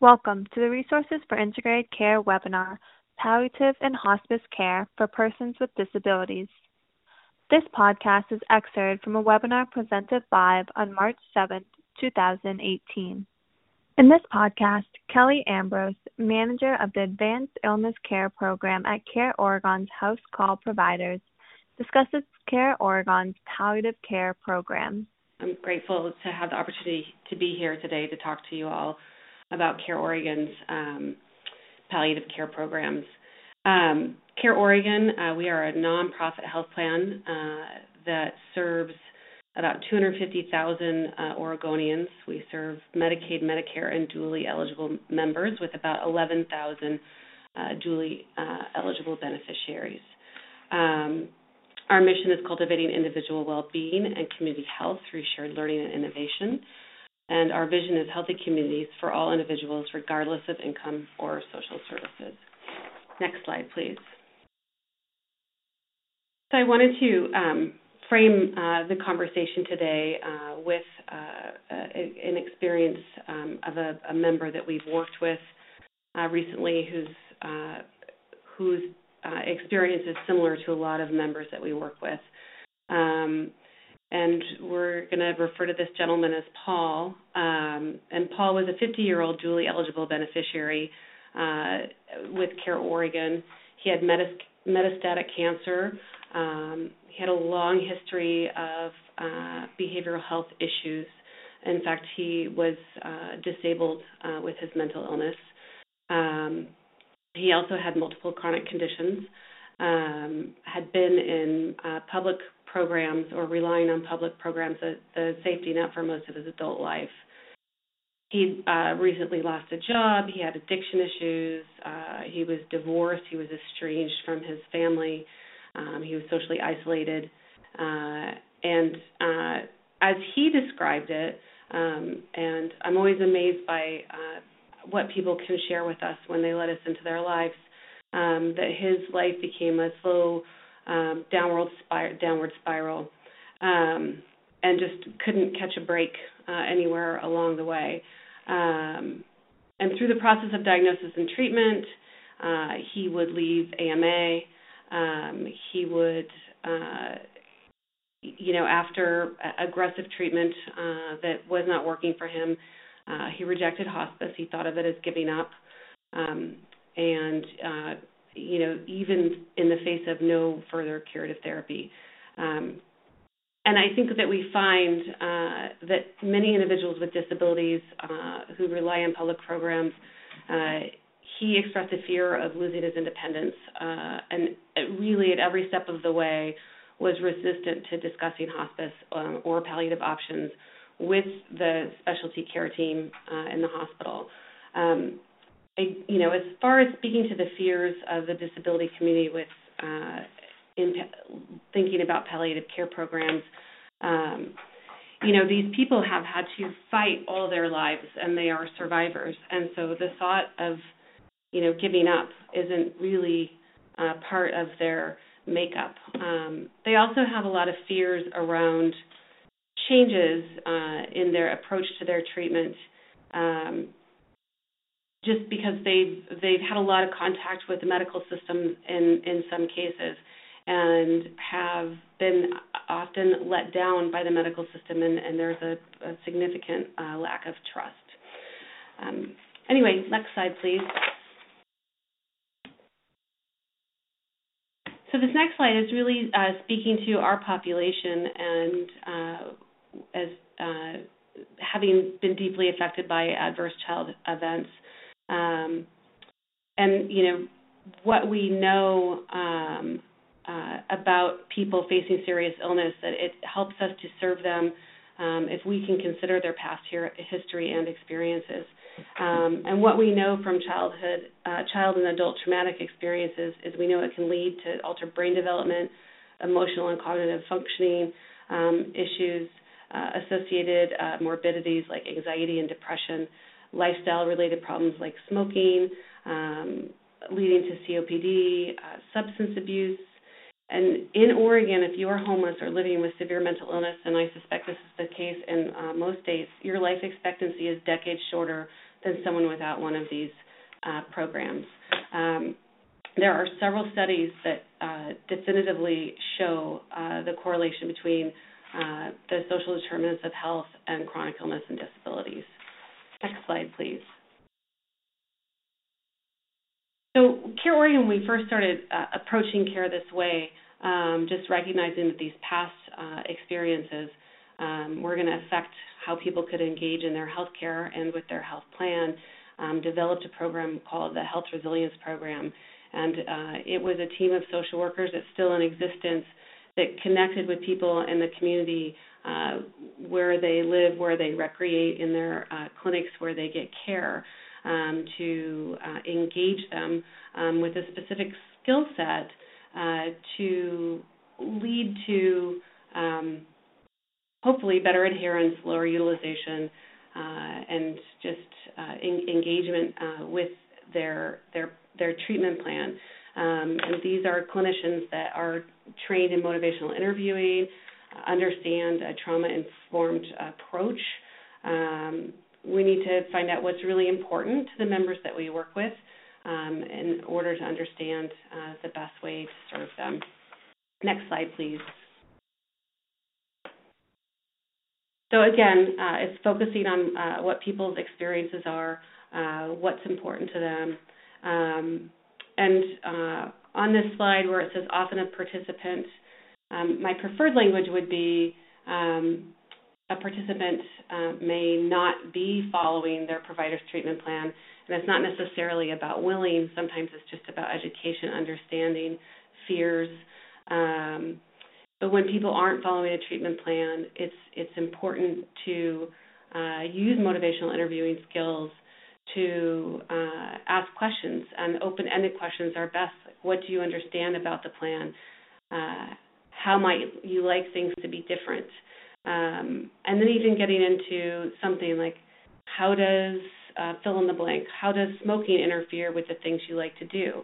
Welcome to the Resources for Integrated Care webinar, Palliative and Hospice Care for Persons with Disabilities. This podcast is excerpted from a webinar presented live on March 7, 2018. In this podcast, Kelly Ambrose, manager of the Advanced Illness Care Program at Care Oregon's House Call Providers, discusses Care Oregon's palliative care program. I'm grateful to have the opportunity to be here today to talk to you all about Care Oregon's um, palliative care programs. Um, care Oregon, uh, we are a nonprofit health plan uh, that serves about 250,000 uh, Oregonians. We serve Medicaid, Medicare, and dually eligible members with about 11,000 uh, dually uh, eligible beneficiaries. Um, our mission is cultivating individual well being and community health through shared learning and innovation and our vision is healthy communities for all individuals, regardless of income or social services. Next slide, please. So I wanted to um, frame uh, the conversation today uh, with uh, an experience um, of a, a, member that we've worked with uh, recently whose, uh, whose uh, experience is similar to a lot of members that we work with. Um, and we're going to refer to this gentleman as Paul. Um, and Paul was a 50 year old dually eligible beneficiary uh, with Care Oregon. He had metas- metastatic cancer. Um, he had a long history of uh, behavioral health issues. In fact, he was uh, disabled uh, with his mental illness. Um, he also had multiple chronic conditions, um, had been in uh, public programs or relying on public programs, the, the safety net for most of his adult life. He uh, recently lost a job. He had addiction issues. Uh, he was divorced. He was estranged from his family. Um, he was socially isolated. Uh, and uh, as he described it, um, and I'm always amazed by uh, what people can share with us when they let us into their lives, um, that his life became a slow um, downward spiral, downward spiral, um, and just couldn't catch a break uh, anywhere along the way. Um, and through the process of diagnosis and treatment, uh, he would leave AMA. Um, he would, uh, you know, after aggressive treatment uh, that was not working for him, uh, he rejected hospice. He thought of it as giving up. Um, and uh, you know, even in the face of no further curative therapy. Um, and I think that we find uh, that many individuals with disabilities uh, who rely on public programs, uh, he expressed a fear of losing his independence, uh, and really at every step of the way was resistant to discussing hospice um, or palliative options with the specialty care team uh, in the hospital. Um, I, you know, as far as speaking to the fears of the disability community with uh, in thinking about palliative care programs, um, you know, these people have had to fight all their lives, and they are survivors. And so the thought of, you know, giving up isn't really uh, part of their makeup. Um, they also have a lot of fears around changes uh, in their approach to their treatment. Um, just because they've they've had a lot of contact with the medical system in in some cases and have been often let down by the medical system and, and there's a, a significant uh, lack of trust. Um, anyway, next slide please. So this next slide is really uh, speaking to our population and uh, as uh, having been deeply affected by adverse child events um, and you know what we know um, uh, about people facing serious illness that it helps us to serve them um, if we can consider their past here, history and experiences. Um, and what we know from childhood, uh, child and adult traumatic experiences is we know it can lead to altered brain development, emotional and cognitive functioning um, issues, uh, associated uh, morbidities like anxiety and depression, lifestyle related problems like smoking, um, leading to COPD, uh, substance abuse. And in Oregon, if you are homeless or living with severe mental illness, and I suspect this is the case in uh, most states, your life expectancy is decades shorter than someone without one of these uh, programs. Um, there are several studies that uh, definitively show uh, the correlation between uh, the social determinants of health and chronic illness and disabilities. Next slide, please. So, Care Oregon, when we first started uh, approaching care this way, um, just recognizing that these past uh, experiences um, were going to affect how people could engage in their health care and with their health plan, um, developed a program called the Health Resilience Program. And uh, it was a team of social workers that's still in existence that connected with people in the community uh, where they live, where they recreate, in their uh, clinics where they get care, um, to uh, engage them um, with a specific skill set uh, to lead to um, hopefully better adherence, lower utilization, uh, and just in, engagement with their their their treatment plan. Um, and these are clinicians that are trained in motivational interviewing, understand a trauma-informed approach. Um, we need to find out what's really important to the members that we work with um, in order to understand uh, the best way to serve them. Next slide, please. So again, uh, it's focusing on uh, what people's experiences are, uh, what's important to them. Um, and uh, on this slide where it says often a participant, um, my preferred language would be um, a participant uh, may not be following their provider's treatment plan, and it's not necessarily about willing. Sometimes it's just about education, understanding, fears. Um, but when people aren't following a treatment plan, it's it's important to uh, use motivational interviewing skills to uh, ask questions, and open-ended questions are best. Like, what do you understand about the plan? How might you like things to be different? Um, and then even getting into something like how does uh, fill in the blank? How does smoking interfere with the things you like to do?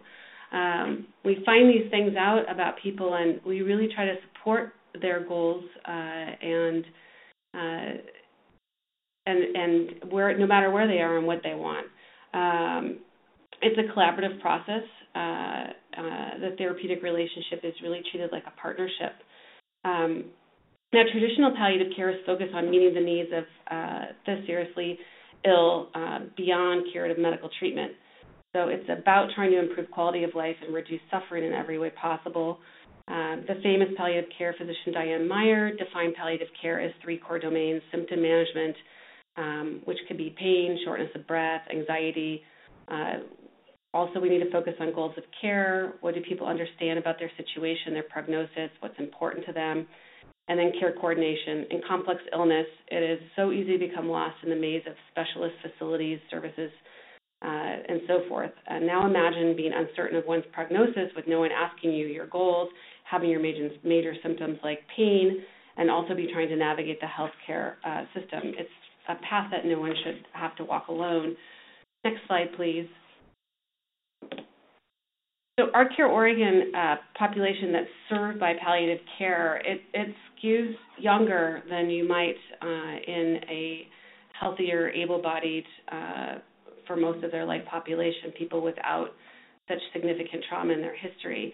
Um, we find these things out about people, and we really try to support their goals uh, and uh, and and where no matter where they are and what they want. Um, it's a collaborative process. Uh, uh the therapeutic relationship is really treated like a partnership. Um, now, traditional palliative care is focused on meeting the needs of uh, the seriously ill uh, beyond curative medical treatment. So it's about trying to improve quality of life and reduce suffering in every way possible. Uh, the famous palliative care physician Diane Meier defined palliative care as three core domains symptom management, um, which could be pain, shortness of breath, anxiety. Uh, also, we need to focus on goals of care. What do people understand about their situation, their prognosis, what's important to them? And then care coordination. In complex illness, it is so easy to become lost in the maze of specialist facilities, services, uh, and so forth. Now imagine being uncertain of one's prognosis with no one asking you your goals, having your major, major symptoms like pain, and also be trying to navigate the healthcare uh, system. It's a path that no one should have to walk alone. Next slide, please. So our Care Oregon uh, population that's served by palliative care, it, it skews younger than you might uh, in a healthier, able-bodied uh, for most of their life population, people without such significant trauma in their history.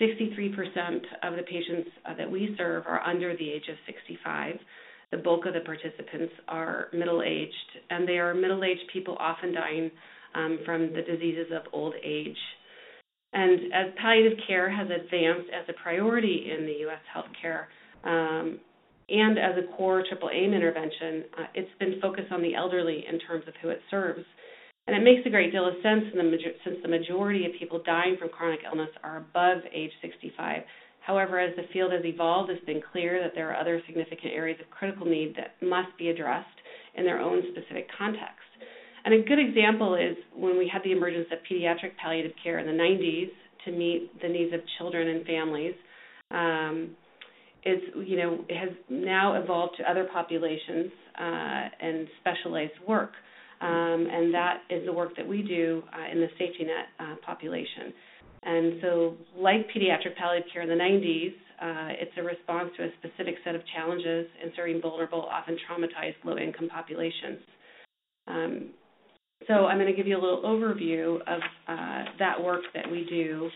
63% of the patients uh, that we serve are under the age of 65. The bulk of the participants are middle aged, and they are middle aged people often dying um, from the diseases of old age. And as palliative care has advanced as a priority in the U.S. healthcare um, and as a core triple aim intervention, uh, it's been focused on the elderly in terms of who it serves. And it makes a great deal of sense the, since the majority of people dying from chronic illness are above age 65. However, as the field has evolved, it's been clear that there are other significant areas of critical need that must be addressed in their own specific context. And a good example is when we had the emergence of pediatric palliative care in the 90s to meet the needs of children and families. Um, you know has now evolved to other populations uh, and specialized work. Um, and that is the work that we do uh, in the safety net uh, population. And so, like pediatric palliative care in the 90s, uh, it's a response to a specific set of challenges in serving vulnerable, often traumatized, low income populations. Um, so I'm going to give you a little overview of uh, that work that we do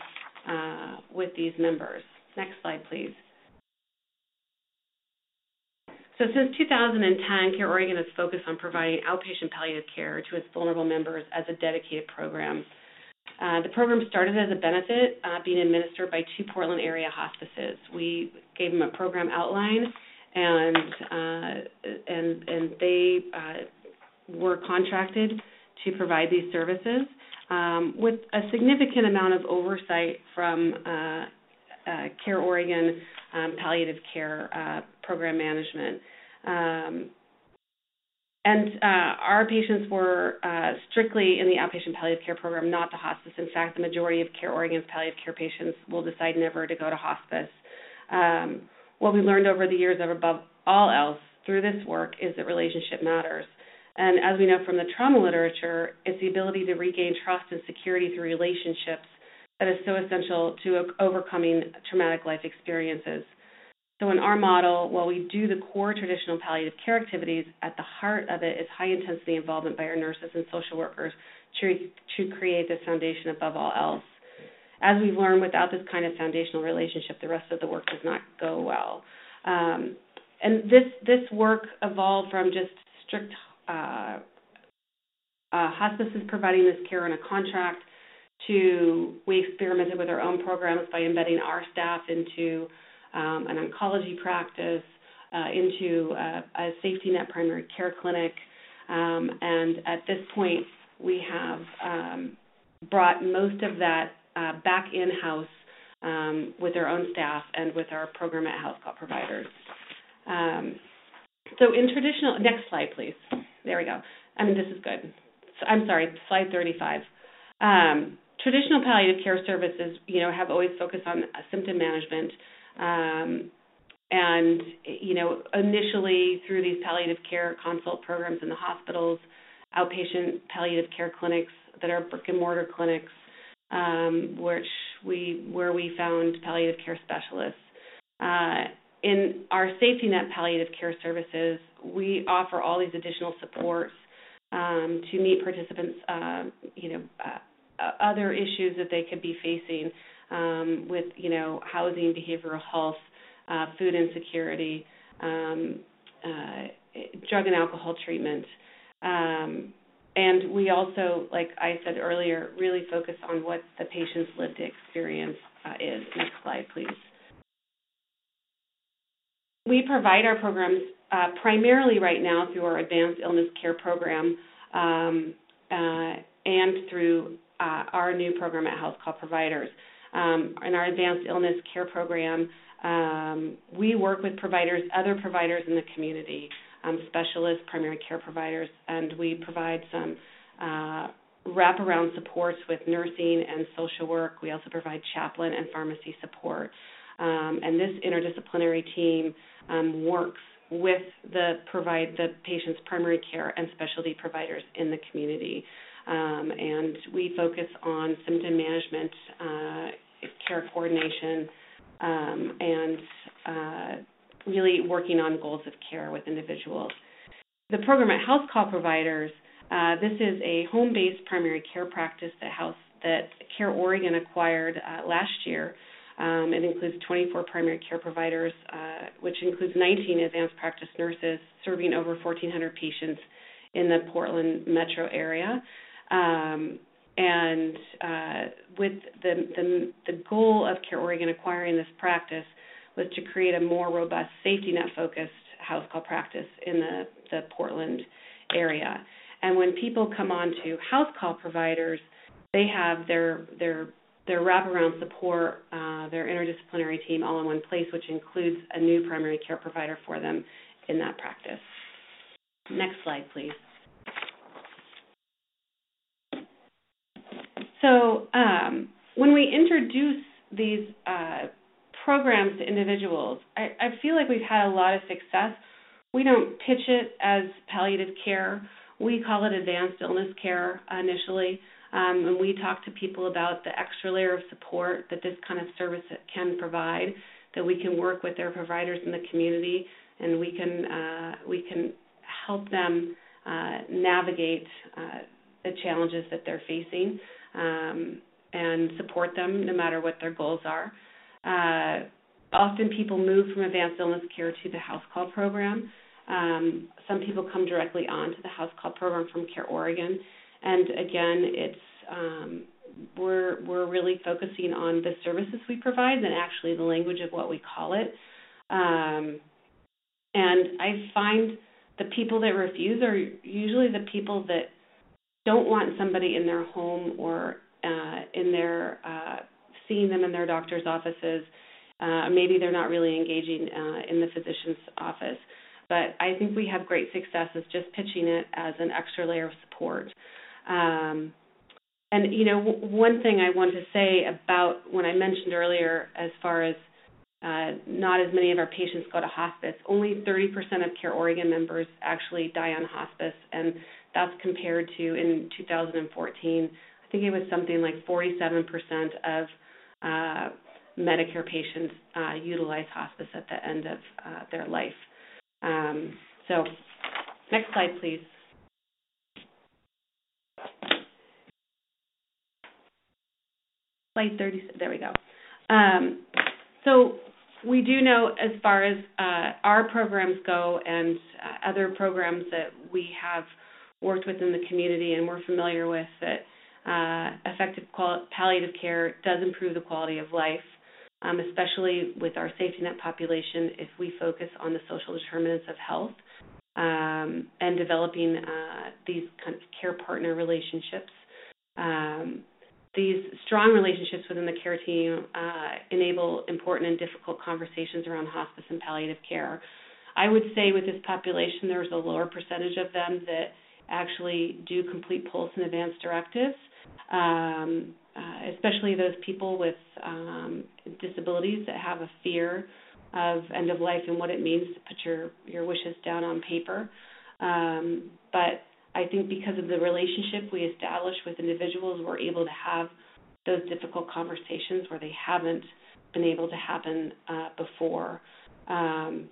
uh, with these members. Next slide, please. So since 2010, Care Oregon has focused on providing outpatient palliative care to its vulnerable members as a dedicated program. Uh, the program started as a benefit uh, being administered by two Portland area hospices. We gave them a program outline, and uh, and and they uh, were contracted to provide these services um, with a significant amount of oversight from uh, uh, Care Oregon um, palliative care uh, program management. Um, and uh, our patients were uh, strictly in the outpatient palliative care program, not the hospice. In fact, the majority of Care Oregon's palliative care patients will decide never to go to hospice. Um, what we learned over the years, above all else, through this work, is that relationship matters. And as we know from the trauma literature, it's the ability to regain trust and security through relationships that is so essential to overcoming traumatic life experiences. So, in our model, while we do the core traditional palliative care activities, at the heart of it is high intensity involvement by our nurses and social workers to, to create this foundation above all else. As we've learned, without this kind of foundational relationship, the rest of the work does not go well. Um, and this this work evolved from just strict uh, uh, hospices providing this care in a contract to we experimented with our own programs by embedding our staff into um, an oncology practice, uh, into a, a, safety net primary care clinic, um, and at this point we have um, brought most of that uh, back in house um, with our own staff and with our program at house call providers. So in traditional, next slide please. There we go. I mean, this is good. I'm sorry, slide 35. Um, traditional palliative care services, you know, have always focused on symptom management. Um, and, you know, initially through these palliative care consult programs in the hospitals, outpatient palliative care clinics that are brick and mortar clinics, um, which we where we found palliative care specialists. Uh, in our safety net palliative care services, we offer all these additional supports um, to meet participants, uh, you know, uh, uh, other issues that they could be facing um, with, you know, housing, behavioral health, uh, food insecurity, um, uh, drug and alcohol treatment. Um, and we also, like I said earlier, really focus on what the patient's lived experience uh, is. Next slide, please. We provide our programs uh, primarily right now through our advanced illness care program um, uh, and through uh, our new program at House Call Providers. Um, in our advanced illness care program, um, we work with providers, other providers in the community, um, specialists, primary care providers, and we provide some uh, wraparound supports with nursing and social work. We also provide chaplain and pharmacy support. Um, and this interdisciplinary team um, works with the provide the patient's primary care and specialty providers in the community. Um, and we focus on symptom management, uh, care coordination, um, and uh, really working on goals of care with individuals. The program at House Call Providers, uh, this is a home-based primary care practice that House that Care Oregon acquired uh, last year um, it includes 24 primary care providers, uh, which includes 19 advanced practice nurses serving over 1,400 patients in the Portland metro area. Um, and uh, with the, the, the goal of Care Oregon acquiring this practice was to create a more robust safety net focused house call practice in the, the Portland area. And when people come on to house call providers, they have their their their wraparound support, uh, their interdisciplinary team all in one place, which includes a new primary care provider for them in that practice. Next slide, please. So um, when we introduce these uh, programs to individuals, I, I feel like we've had a lot of success. We don't pitch it as palliative care. We call it advanced illness care initially. Um, and we talk to people about the extra layer of support that this kind of service can provide, that we can work with their providers in the community, and we can uh, we can help them uh, navigate uh, the challenges that they're facing um, and support them no matter what their goals are. Uh, often people move from advanced illness care to the house call program. Um, some people come directly onto the house call program from Care Oregon, and again, it's um, we're we're really focusing on the services we provide and actually the language of what we call it. Um, and I find the people that refuse are usually the people that don't want somebody in their home or uh, in their uh, seeing them in their doctor's offices. Uh, maybe they're not really engaging uh, in the physician's office. But I think we have great successes just pitching it as an extra layer of support. Um, and you know, w- one thing I want to say about when I mentioned earlier, as far as uh, not as many of our patients go to hospice. Only 30% of Care Oregon members actually die on hospice, and that's compared to in 2014, I think it was something like 47% of uh, Medicare patients uh, utilize hospice at the end of uh, their life. Um, so, next slide, please. Slide 30. There we go. Um, so we do know as far as uh, our programs go and uh, other programs that we have worked with in the community and we're familiar with that uh, effective qual- palliative care does improve the quality of life, um, especially with our safety net population if we focus on the social determinants of health um, and developing uh, these kind of care partner relationships. Um, these strong relationships within the care team uh, enable important and difficult conversations around hospice and palliative care. I would say with this population, there's a lower percentage of them that actually do complete POLST and advance directives, um, uh, especially those people with um, disabilities that have a fear of end of life and what it means to put your, your wishes down on paper. Um, but I think because of the relationship we establish with individuals, we're able to have those difficult conversations where they haven't been able to happen uh, before. Um,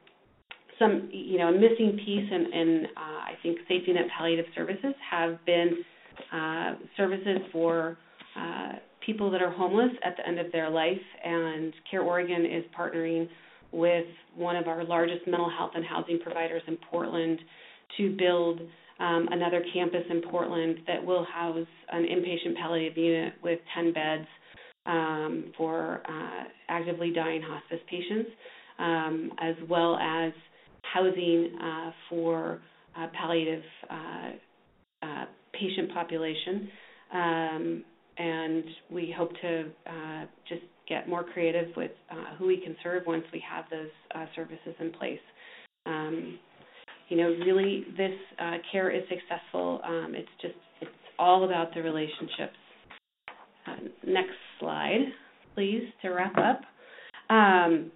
some, you know, a missing piece in, in uh, I think safety net palliative services have been uh, services for uh, people that are homeless at the end of their life, and Care Oregon is partnering with one of our largest mental health and housing providers in Portland to build um, another campus in Portland that will house an inpatient palliative unit with 10 beds um, for uh, actively dying hospice patients, um, as well as housing uh, for uh, palliative uh, uh, patient population. Um, and we hope to uh, just get more creative with who we can serve once we have those services in place. Um, you know, really this uh, care is successful. Um, it's just it's all about the relationships. Uh, next slide, please, to wrap up. Um,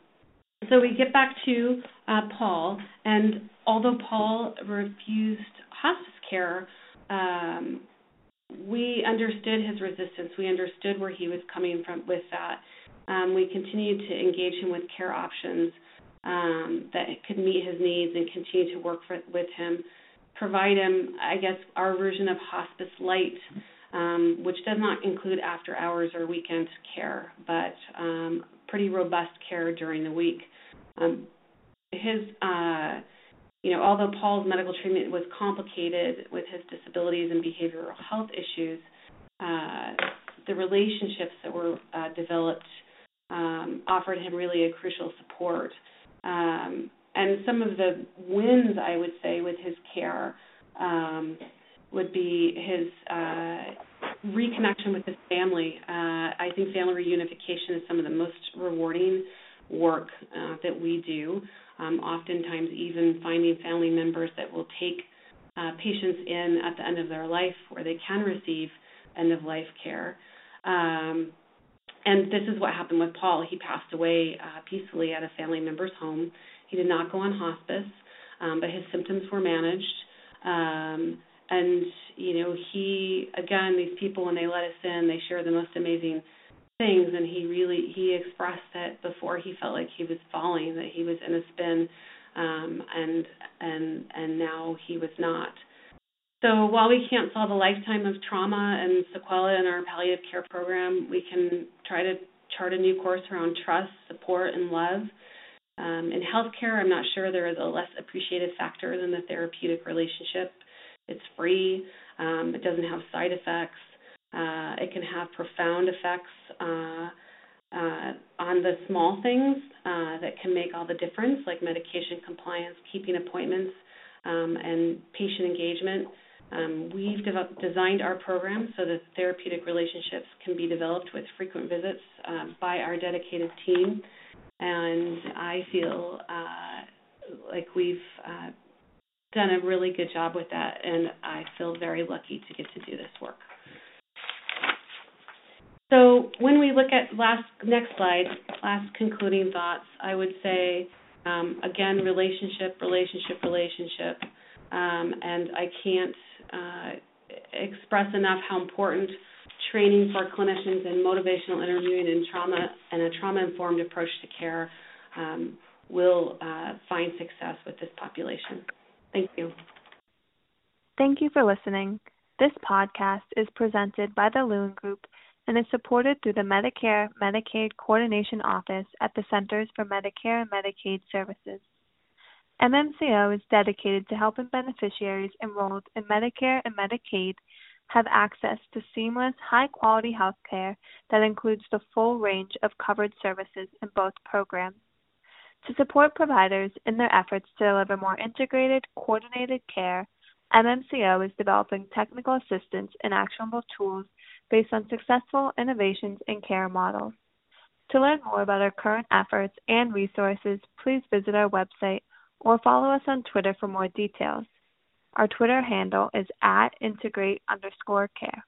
so we get back to uh, Paul, and although Paul refused hospice care, um, we understood his resistance. We understood where he was coming from with that. Um, we continued to engage him with care options um, that could meet his needs and continue to work for, with him. Provide him, I guess, our version of hospice light, um, which does not include after hours or weekend care, but um, pretty robust care during the week. Um, his, uh, you know, although Paul's medical treatment was complicated with his disabilities and behavioral health issues, uh, the relationships that were uh, developed um, offered him really a crucial support. Um, and some of the wins, I would say, with his care um, would be his uh, reconnection with his family. Uh, I think family reunification is some of the most rewarding work uh, that we do. Um, oftentimes, even finding family members that will take uh, patients in at the end of their life where they can receive end of life care. Um, and this is what happened with Paul. He passed away uh, peacefully at a family member's home. He did not go on hospice, um, but his symptoms were managed. Um, and you know, he again, these people when they let us in, they share the most amazing things. And he really he expressed that before he felt like he was falling, that he was in a spin, um, and and and now he was not. So while we can't solve a lifetime of trauma and sequela in our palliative care program, we can try to chart a new course around trust, support, and love. Um, in healthcare, I'm not sure there is a less appreciated factor than the therapeutic relationship. It's free, um, it doesn't have side effects, uh, it can have profound effects uh, uh, on the small things uh, that can make all the difference, like medication compliance, keeping appointments, um, and patient engagement. Um, we've designed our program so that therapeutic relationships can be developed with frequent visits uh, by our dedicated team, and I feel uh, like we've uh, done a really good job with that, and I feel very lucky to get to do this work. So when we look at last next slide, last concluding thoughts, I would say um, again relationship, relationship, relationship, um, and I can't uh, express enough how important training for clinicians in motivational interviewing and trauma and a trauma-informed approach to care um, will uh, find success with this population. Thank you. Thank you for listening. This podcast is presented by the Lewin Group and is supported through the Medicare Medicaid Coordination Office at the Centers for Medicare and Medicaid Services. MMCO is dedicated to helping beneficiaries enrolled in Medicare and Medicaid have access to seamless, high quality health care that includes the full range of covered services in both programs. To support providers in their efforts to deliver more integrated, coordinated care, MMCO is developing technical assistance and actionable tools based on successful innovations in care models. To learn more about our current efforts and resources, please visit our website or follow us on Twitter for more details. Our Twitter handle is at integrate underscore care.